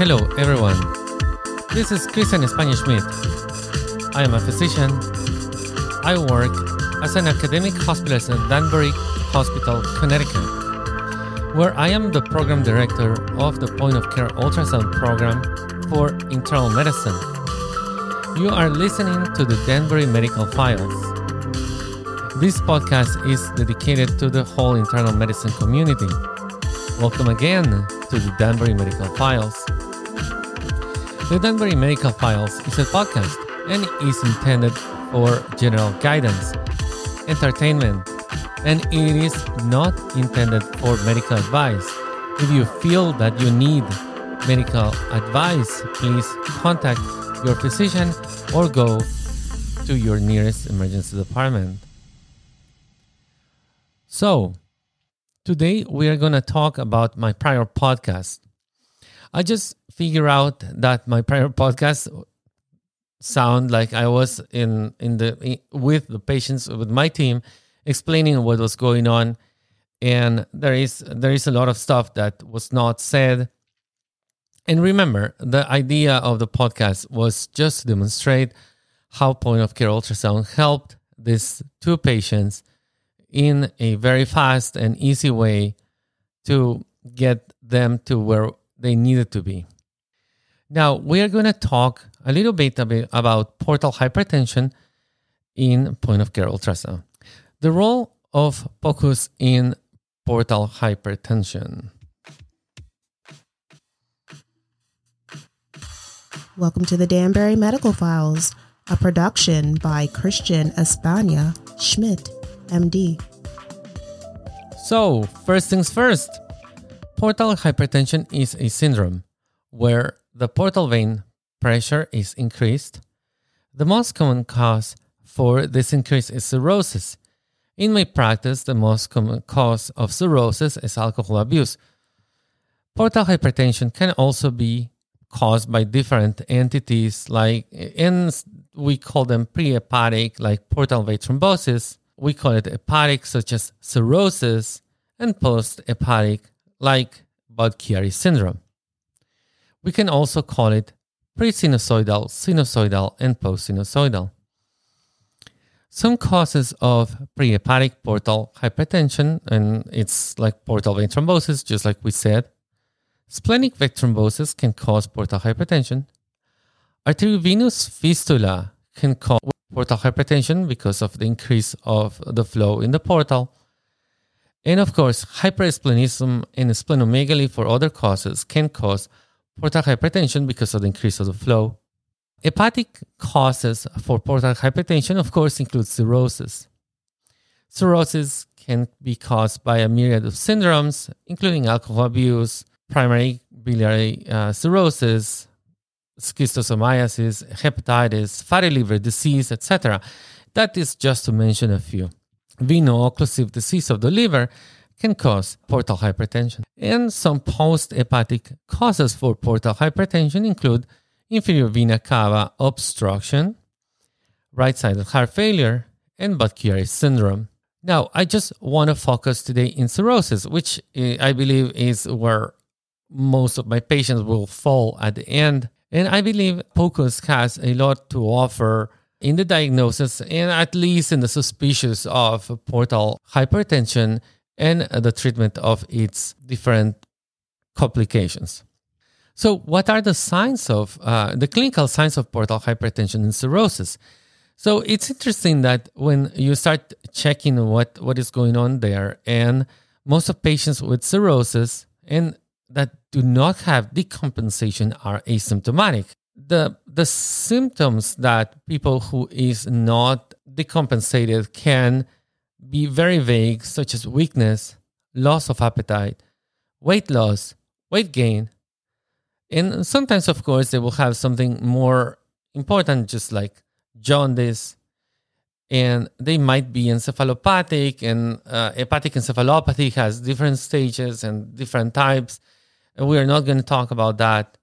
Hello, everyone. This is Christian Espana Schmidt. I am a physician. I work as an academic hospitalist at Danbury Hospital, Connecticut, where I am the program director of the point of care ultrasound program for internal medicine. You are listening to the Danbury Medical Files. This podcast is dedicated to the whole internal medicine community. Welcome again to the Danbury Medical Files. The Danbury Medical Files is a podcast and is intended for general guidance, entertainment, and it is not intended for medical advice. If you feel that you need medical advice, please contact your physician or go to your nearest emergency department. So, today we are going to talk about my prior podcast. I just figure out that my prior podcast sound like I was in in the with the patients with my team explaining what was going on. And there is there is a lot of stuff that was not said. And remember the idea of the podcast was just to demonstrate how point of care ultrasound helped these two patients in a very fast and easy way to get them to where they needed to be. Now, we are going to talk a little bit about portal hypertension in point of care ultrasound. The role of POCUS in portal hypertension. Welcome to the Danbury Medical Files, a production by Christian Espana Schmidt, MD. So, first things first portal hypertension is a syndrome where the portal vein pressure is increased. The most common cause for this increase is cirrhosis. In my practice, the most common cause of cirrhosis is alcohol abuse. Portal hypertension can also be caused by different entities, like, and we call them pre-hepatic, like portal vein thrombosis. We call it hepatic, such as cirrhosis, and post-hepatic, like Budd-Chiari syndrome. We can also call it pre-sinusoidal, sinusoidal, and post-sinusoidal. Some causes of prehepatic portal hypertension, and it's like portal vein thrombosis, just like we said. Splenic vein thrombosis can cause portal hypertension. Arteriovenous fistula can cause portal hypertension because of the increase of the flow in the portal. And of course, hypersplenism and splenomegaly for other causes can cause portal hypertension because of the increase of the flow. Hepatic causes for portal hypertension, of course, include cirrhosis. Cirrhosis can be caused by a myriad of syndromes, including alcohol abuse, primary biliary uh, cirrhosis, schistosomiasis, hepatitis, fatty liver disease, etc. That is just to mention a few veno-occlusive disease of the liver can cause portal hypertension. And some post-hepatic causes for portal hypertension include inferior vena cava obstruction, right-sided heart failure, and Budd-Chiari syndrome. Now, I just want to focus today in cirrhosis, which eh, I believe is where most of my patients will fall at the end. And I believe POCUS has a lot to offer in the diagnosis and at least in the suspicious of portal hypertension and the treatment of its different complications. So, what are the signs of uh, the clinical signs of portal hypertension and cirrhosis? So, it's interesting that when you start checking what, what is going on there, and most of patients with cirrhosis and that do not have decompensation are asymptomatic the the symptoms that people who is not decompensated can be very vague such as weakness loss of appetite weight loss weight gain. And sometimes of course they will have something more important just like jaundice. And they might be encephalopathic and uh, hepatic encephalopathy has different stages and different types. And we are not going to talk about that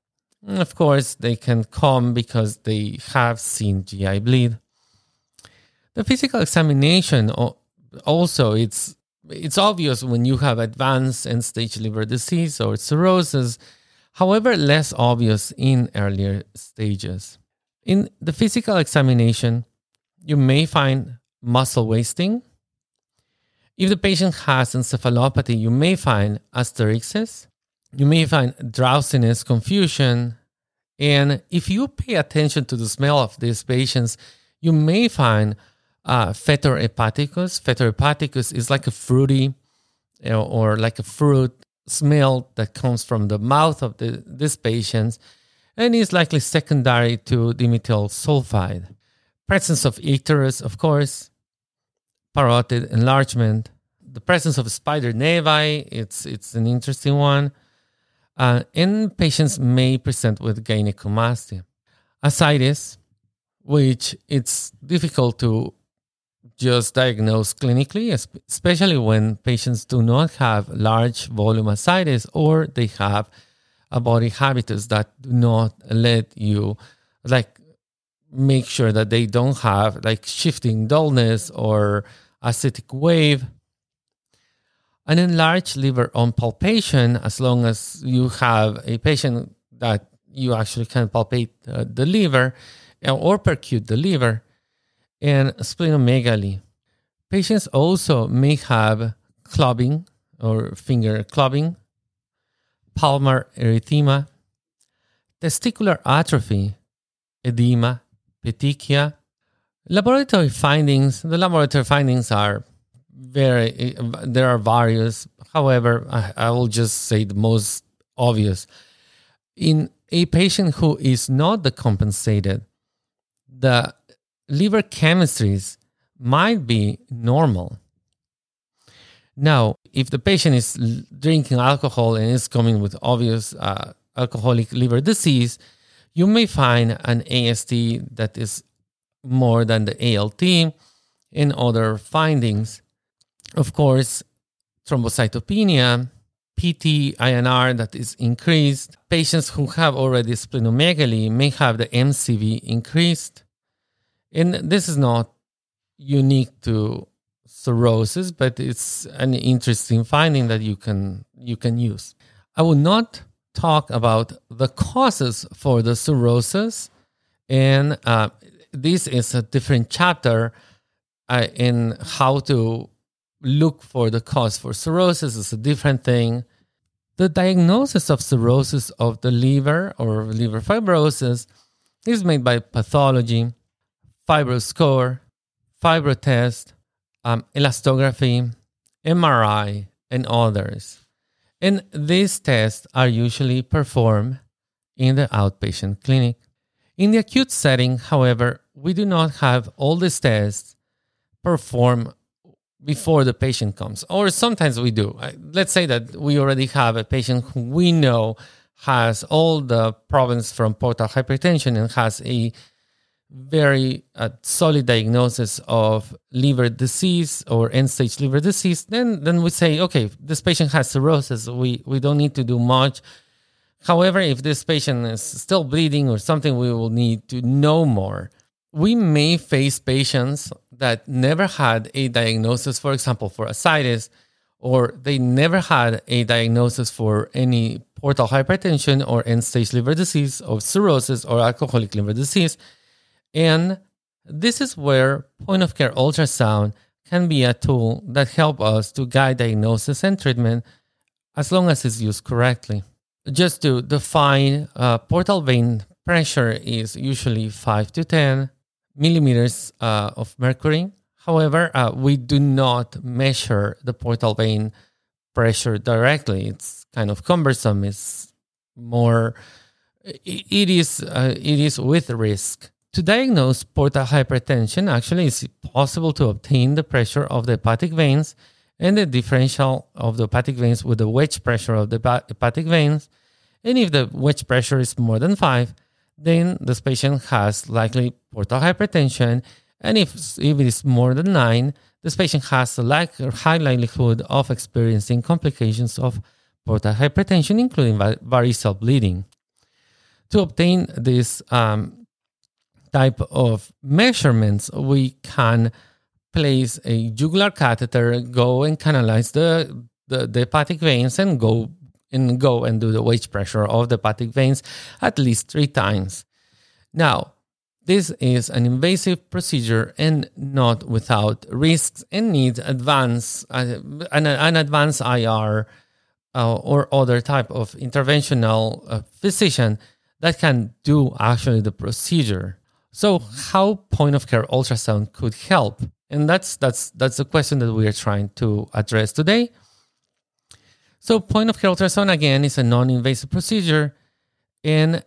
of course, they can come because they have seen GI bleed. The physical examination also it's it's obvious when you have advanced end stage liver disease or cirrhosis however, less obvious in earlier stages. In the physical examination, you may find muscle wasting. If the patient has encephalopathy, you may find asterixis. You may find drowsiness, confusion. And if you pay attention to the smell of these patients, you may find uh, fetor hepaticus. Fetor hepaticus is like a fruity you know, or like a fruit smell that comes from the mouth of the, these patients and is likely secondary to dimethyl sulfide. Presence of icterus, of course, parotid enlargement, the presence of spider nevi, it's, it's an interesting one. Uh, and patients may present with gynecomastia. Ascites, which it's difficult to just diagnose clinically, especially when patients do not have large volume ascites or they have a body habitus that do not let you like make sure that they don't have like shifting dullness or ascitic wave. An enlarged liver on palpation, as long as you have a patient that you actually can palpate uh, the liver uh, or percute the liver, and splenomegaly. Patients also may have clubbing or finger clubbing palmar erythema, testicular atrophy, edema, petechia. Laboratory findings, the laboratory findings are very, there are various. However, I, I will just say the most obvious. In a patient who is not decompensated, the liver chemistries might be normal. Now, if the patient is drinking alcohol and is coming with obvious uh, alcoholic liver disease, you may find an AST that is more than the ALT and other findings. Of course, thrombocytopenia, PT INR that is increased. Patients who have already splenomegaly may have the MCV increased. And this is not unique to cirrhosis, but it's an interesting finding that you can you can use. I will not talk about the causes for the cirrhosis, and uh, this is a different chapter uh, in how to look for the cause for cirrhosis. is a different thing. The diagnosis of cirrhosis of the liver or liver fibrosis is made by pathology, fibroscore, FibroTest, um, elastography, MRI, and others. And these tests are usually performed in the outpatient clinic. In the acute setting, however, we do not have all these tests performed before the patient comes, or sometimes we do. Let's say that we already have a patient who we know has all the problems from portal hypertension and has a very uh, solid diagnosis of liver disease or end stage liver disease, then then we say, okay, this patient has cirrhosis. We we don't need to do much. However, if this patient is still bleeding or something, we will need to know more. We may face patients that never had a diagnosis, for example, for ascites, or they never had a diagnosis for any portal hypertension or end stage liver disease, or cirrhosis, or alcoholic liver disease and this is where point of care ultrasound can be a tool that help us to guide diagnosis and treatment as long as it's used correctly. Just to define, uh, portal vein pressure is usually 5 to 10 millimeters uh, of mercury. However, uh, we do not measure the portal vein pressure directly. It's kind of cumbersome. It's more, it is, uh, it is with risk. To diagnose portal hypertension, actually, it's possible to obtain the pressure of the hepatic veins and the differential of the hepatic veins with the wedge pressure of the hepatic veins. And if the wedge pressure is more than five, then this patient has likely portal hypertension. And if, if it is more than nine, this patient has a like, high likelihood of experiencing complications of portal hypertension, including variceal bleeding. To obtain this um, type of measurements, we can place a jugular catheter, go and canalize the, the, the hepatic veins, and go and go and do the wedge pressure of the hepatic veins at least three times. Now, this is an invasive procedure and not without risks and needs advance uh, an, an advanced IR uh, or other type of interventional uh, physician that can do actually the procedure. So, how point of care ultrasound could help, and that's that's that's the question that we are trying to address today. So, point of care ultrasound again is a non-invasive procedure, and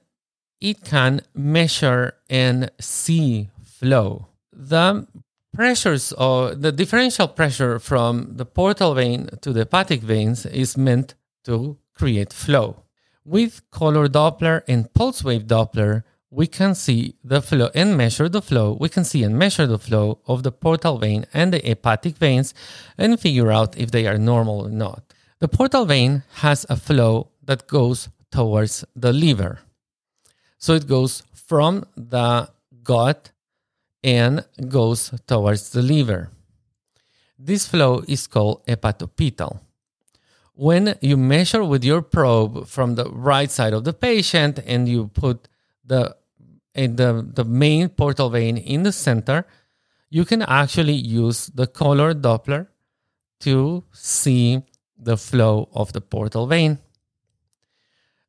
it can measure and see flow. The pressures or the differential pressure from the portal vein to the hepatic veins is meant to create flow. With color Doppler and pulse wave Doppler, we can see the flow and measure the flow. We can see and measure the flow of the portal vein and the hepatic veins and figure out if they are normal or not. The portal vein has a flow that goes towards the liver. So it goes from the gut and goes towards the liver. This flow is called hepatopetal. When you measure with your probe from the right side of the patient and you put the eh, the, the main portal vein in the center, you can actually use the color Doppler to see the flow of the portal vein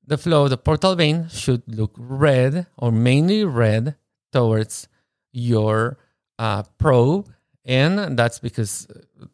the flow of the portal vein should look red or mainly red towards your uh, probe. And that's because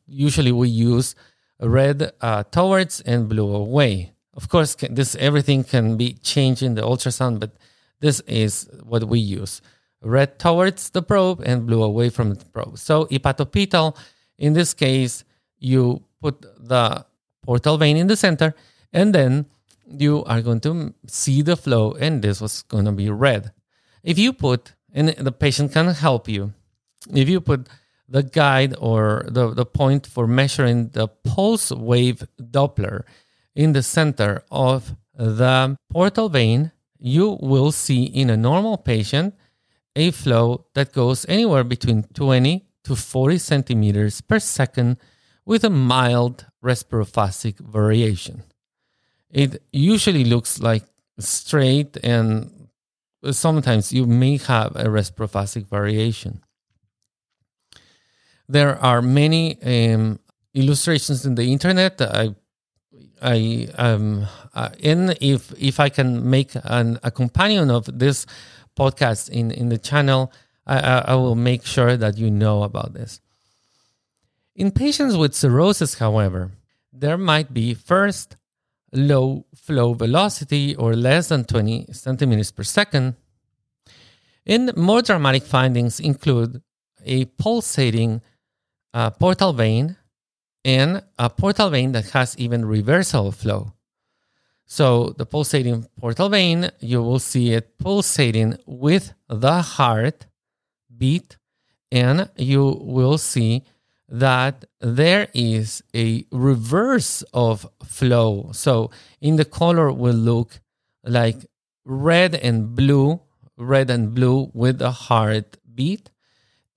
usually we use red uh, towards and blue away. Of course, this everything can be changed in the ultrasound, but this is what we use. Red towards the probe and blue away from the probe. So hepatopetal, in this case, you put the portal vein in the center and then you are going to see the flow and this was going to be red. If you put, and the patient can help you, if you put the guide or the, the point for measuring the pulse wave Doppler in the center of the portal vein, you will see in a normal patient a flow that goes anywhere between 20 to 40 centimeters per second with a mild respirophasic variation it usually looks like straight and sometimes you may have a respirophasic variation. There are many um, illustrations in the internet. I, I, um, uh, and if if I can make an, a companion of this podcast in in the channel, I, I will make sure that you know about this. In patients with cirrhosis, however, there might be first low flow velocity or less than 20 centimeters per second. And more dramatic findings include a pulsating uh, portal vein and a portal vein that has even reversal flow. So the pulsating portal vein, you will see it pulsating with the heart beat, and you will see that there is a reverse of flow. So in the color will look like red and blue, red and blue with a heartbeat.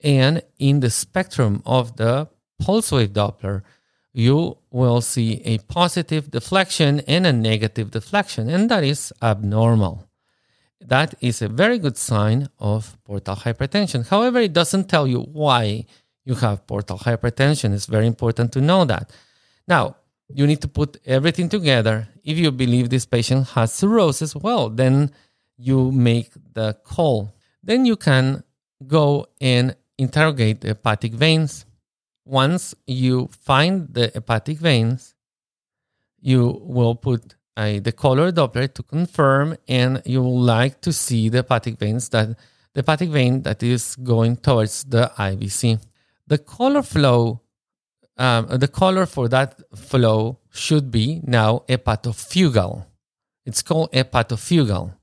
And in the spectrum of the pulse wave Doppler, you will see a positive deflection and a negative deflection, and that is abnormal. That is a very good sign of portal hypertension. However, it doesn't tell you why you have portal hypertension. It's very important to know that. Now, you need to put everything together. If you believe this patient has cirrhosis, well, then you make the call. Then you can go and interrogate the hepatic veins. Once you find the hepatic veins, you will put a, the color Doppler to confirm, and you will like to see the hepatic veins that the hepatic vein that is going towards the IVC. The color flow, um, the color for that flow should be now hepatofugal. It's called hepatofugal.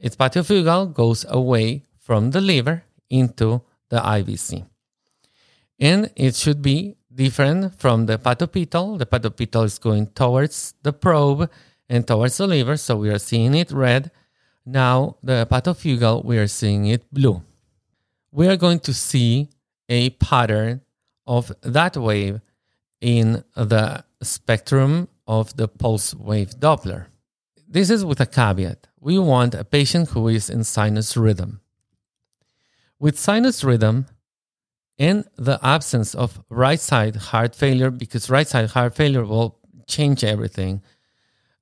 Its hepatofugal goes away from the liver into the IVC. And it should be different from the hepatopetal. The hepatopetal is going towards the probe and towards the liver, so we are seeing it red. Now, the hepatofugal, we are seeing it blue. We are going to see a pattern of that wave in the spectrum of the pulse wave Doppler. This is with a caveat. We want a patient who is in sinus rhythm. With sinus rhythm, in the absence of right side heart failure, because right side heart failure will change everything,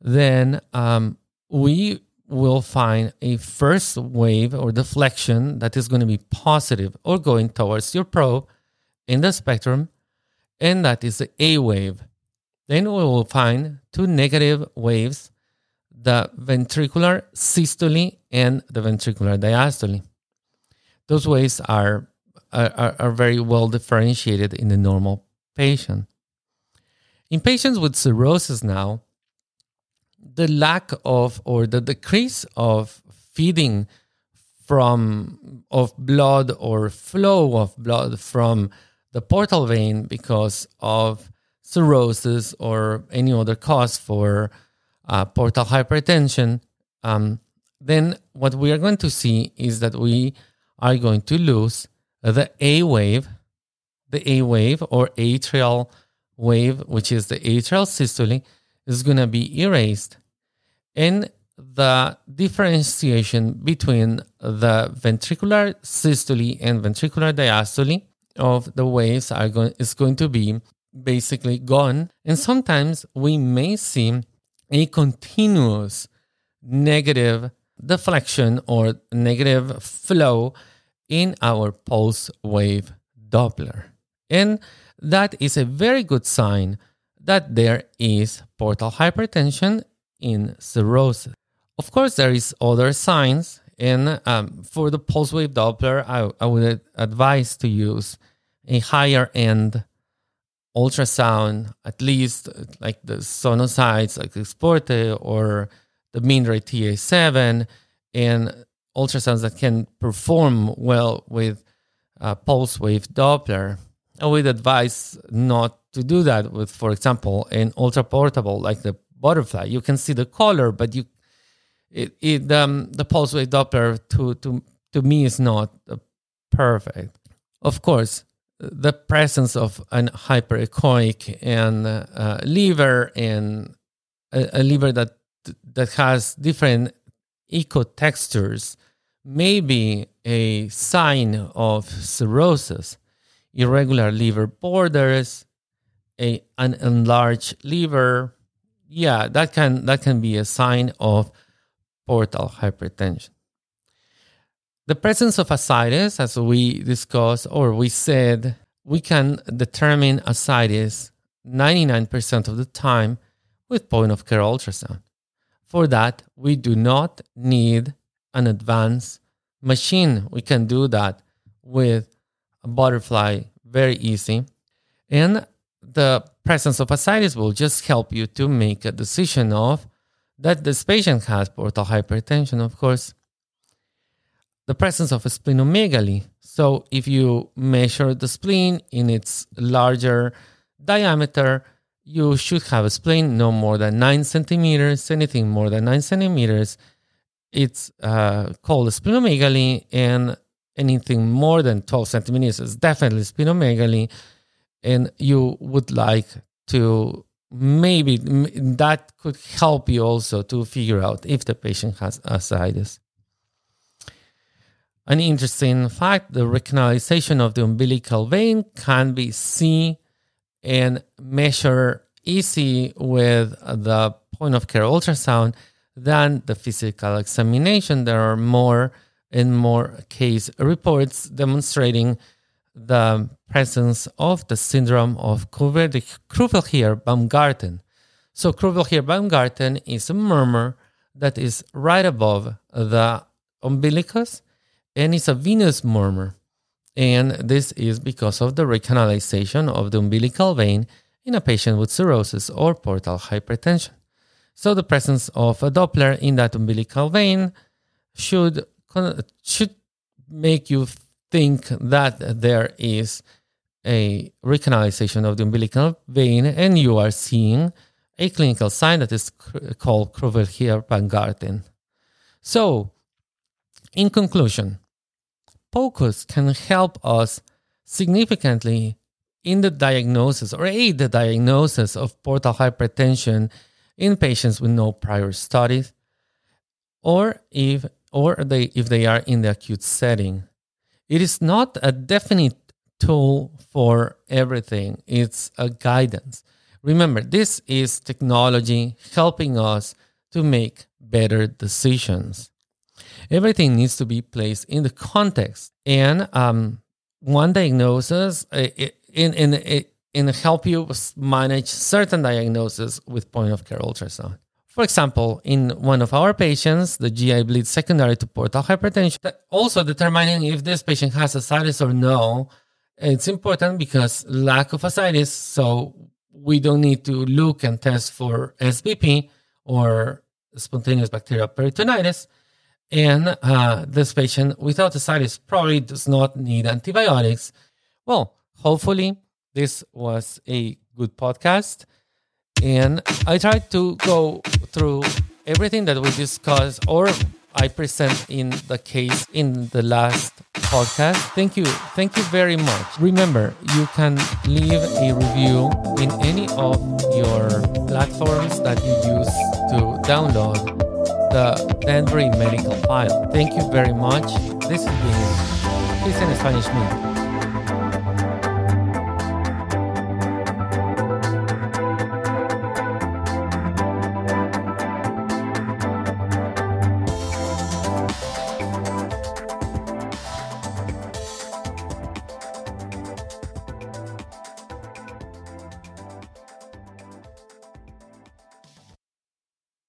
then um, we will find a first wave or deflection that is going to be positive or going towards your probe in the spectrum, and that is the A wave. Then we will find two negative waves the ventricular systole and the ventricular diastole. Those waves are, are, are very well differentiated in the normal patient. In patients with cirrhosis now, the lack of or the decrease of feeding from of blood or flow of blood from the portal vein because of cirrhosis or any other cause for uh, portal hypertension, um, then what we are going to see is that we are going to lose the A wave, the A wave or atrial wave, which is the atrial systole, is going to be erased. And the differentiation between the ventricular systole and ventricular diastole of the waves are going, is going to be basically gone. And sometimes we may see a continuous negative deflection or negative flow in our pulse wave Doppler. And that is a very good sign that there is portal hypertension in cirrhosis. Of course, there is other signs, and um, for the pulse wave Doppler, I, I would advise to use a higher end ultrasound, at least like the Sonosite, like X-Porte or the Mindray TA7, and ultrasounds that can perform well with uh, pulse wave Doppler. I would advise not to do that with, for example, an ultra portable like the butterfly. You can see the color, but you it, it um, the pulse wave Doppler to to to me is not perfect. Of course, the presence of an hyperechoic and uh, liver and a, a, liver that that has different echo textures may be a sign of cirrhosis irregular liver borders a an enlarged liver yeah that can that can be a sign of portal hypertension the presence of ascites, as we discussed or we said, we can determine ascites 99% of the time with point of care ultrasound. For that, we do not need an advanced machine. We can do that with butterfly very easy. And the presence of ascites will just help you to make a decision of that this patient has portal hypertension, of course the presence of a splenomegaly. So if you measure the spleen in its larger diameter, you should have a spleen no more than nine centimeters. Anything more than nine centimeters, it's uh, called a splenomegaly, and anything more than 12 centimeters is definitely splenomegaly. And you would like to maybe that could help you also to figure out if the patient has ascites. An interesting fact the recanalization of the umbilical vein can be seen and measured easy with the point of care ultrasound than the physical examination. There are more and more case reports demonstrating the presence of the syndrome of Cruveilhier-Baumgarten. So Cruveilhier-Baumgarten is a murmur that is right above the umbilicus and it's a venous murmur. And this is because of the recanalization of the umbilical vein in a patient with cirrhosis or portal hypertension. So the presence of a Doppler in that umbilical vein should should make you think that there is a recanalization of the umbilical vein and you are seeing a clinical sign that is called Cruveilhier-Baumgarten. So, in conclusion, POCUS can help us significantly in the diagnosis or aid the diagnosis of portal hypertension in patients with no prior studies or if or they if they are in the acute setting. It is not a definite tool for everything. It's a guidance. Remember, this is technology helping us to make better decisions. Everything needs to be placed in the context, and um, one diagnosis uh, in in in help you manage certain diagnoses with point of care ultrasound. For example, in one of our patients, the GI bleed secondary to portal hypertension, also determining if this patient has ascites or no, it's important because lack of ascites, so we don't need to look and test for SBP or spontaneous bacterial peritonitis. And uh, this patient without ascites probably does not need antibiotics. Well, hopefully, this was a good podcast. And I try to go through everything that we discussed or I present in the case in the last podcast. Thank you. Thank you very much. Remember, you can leave a review in any of your platforms that you use to download the Danbury medical file. Thank you very much. This has been Christian Espana.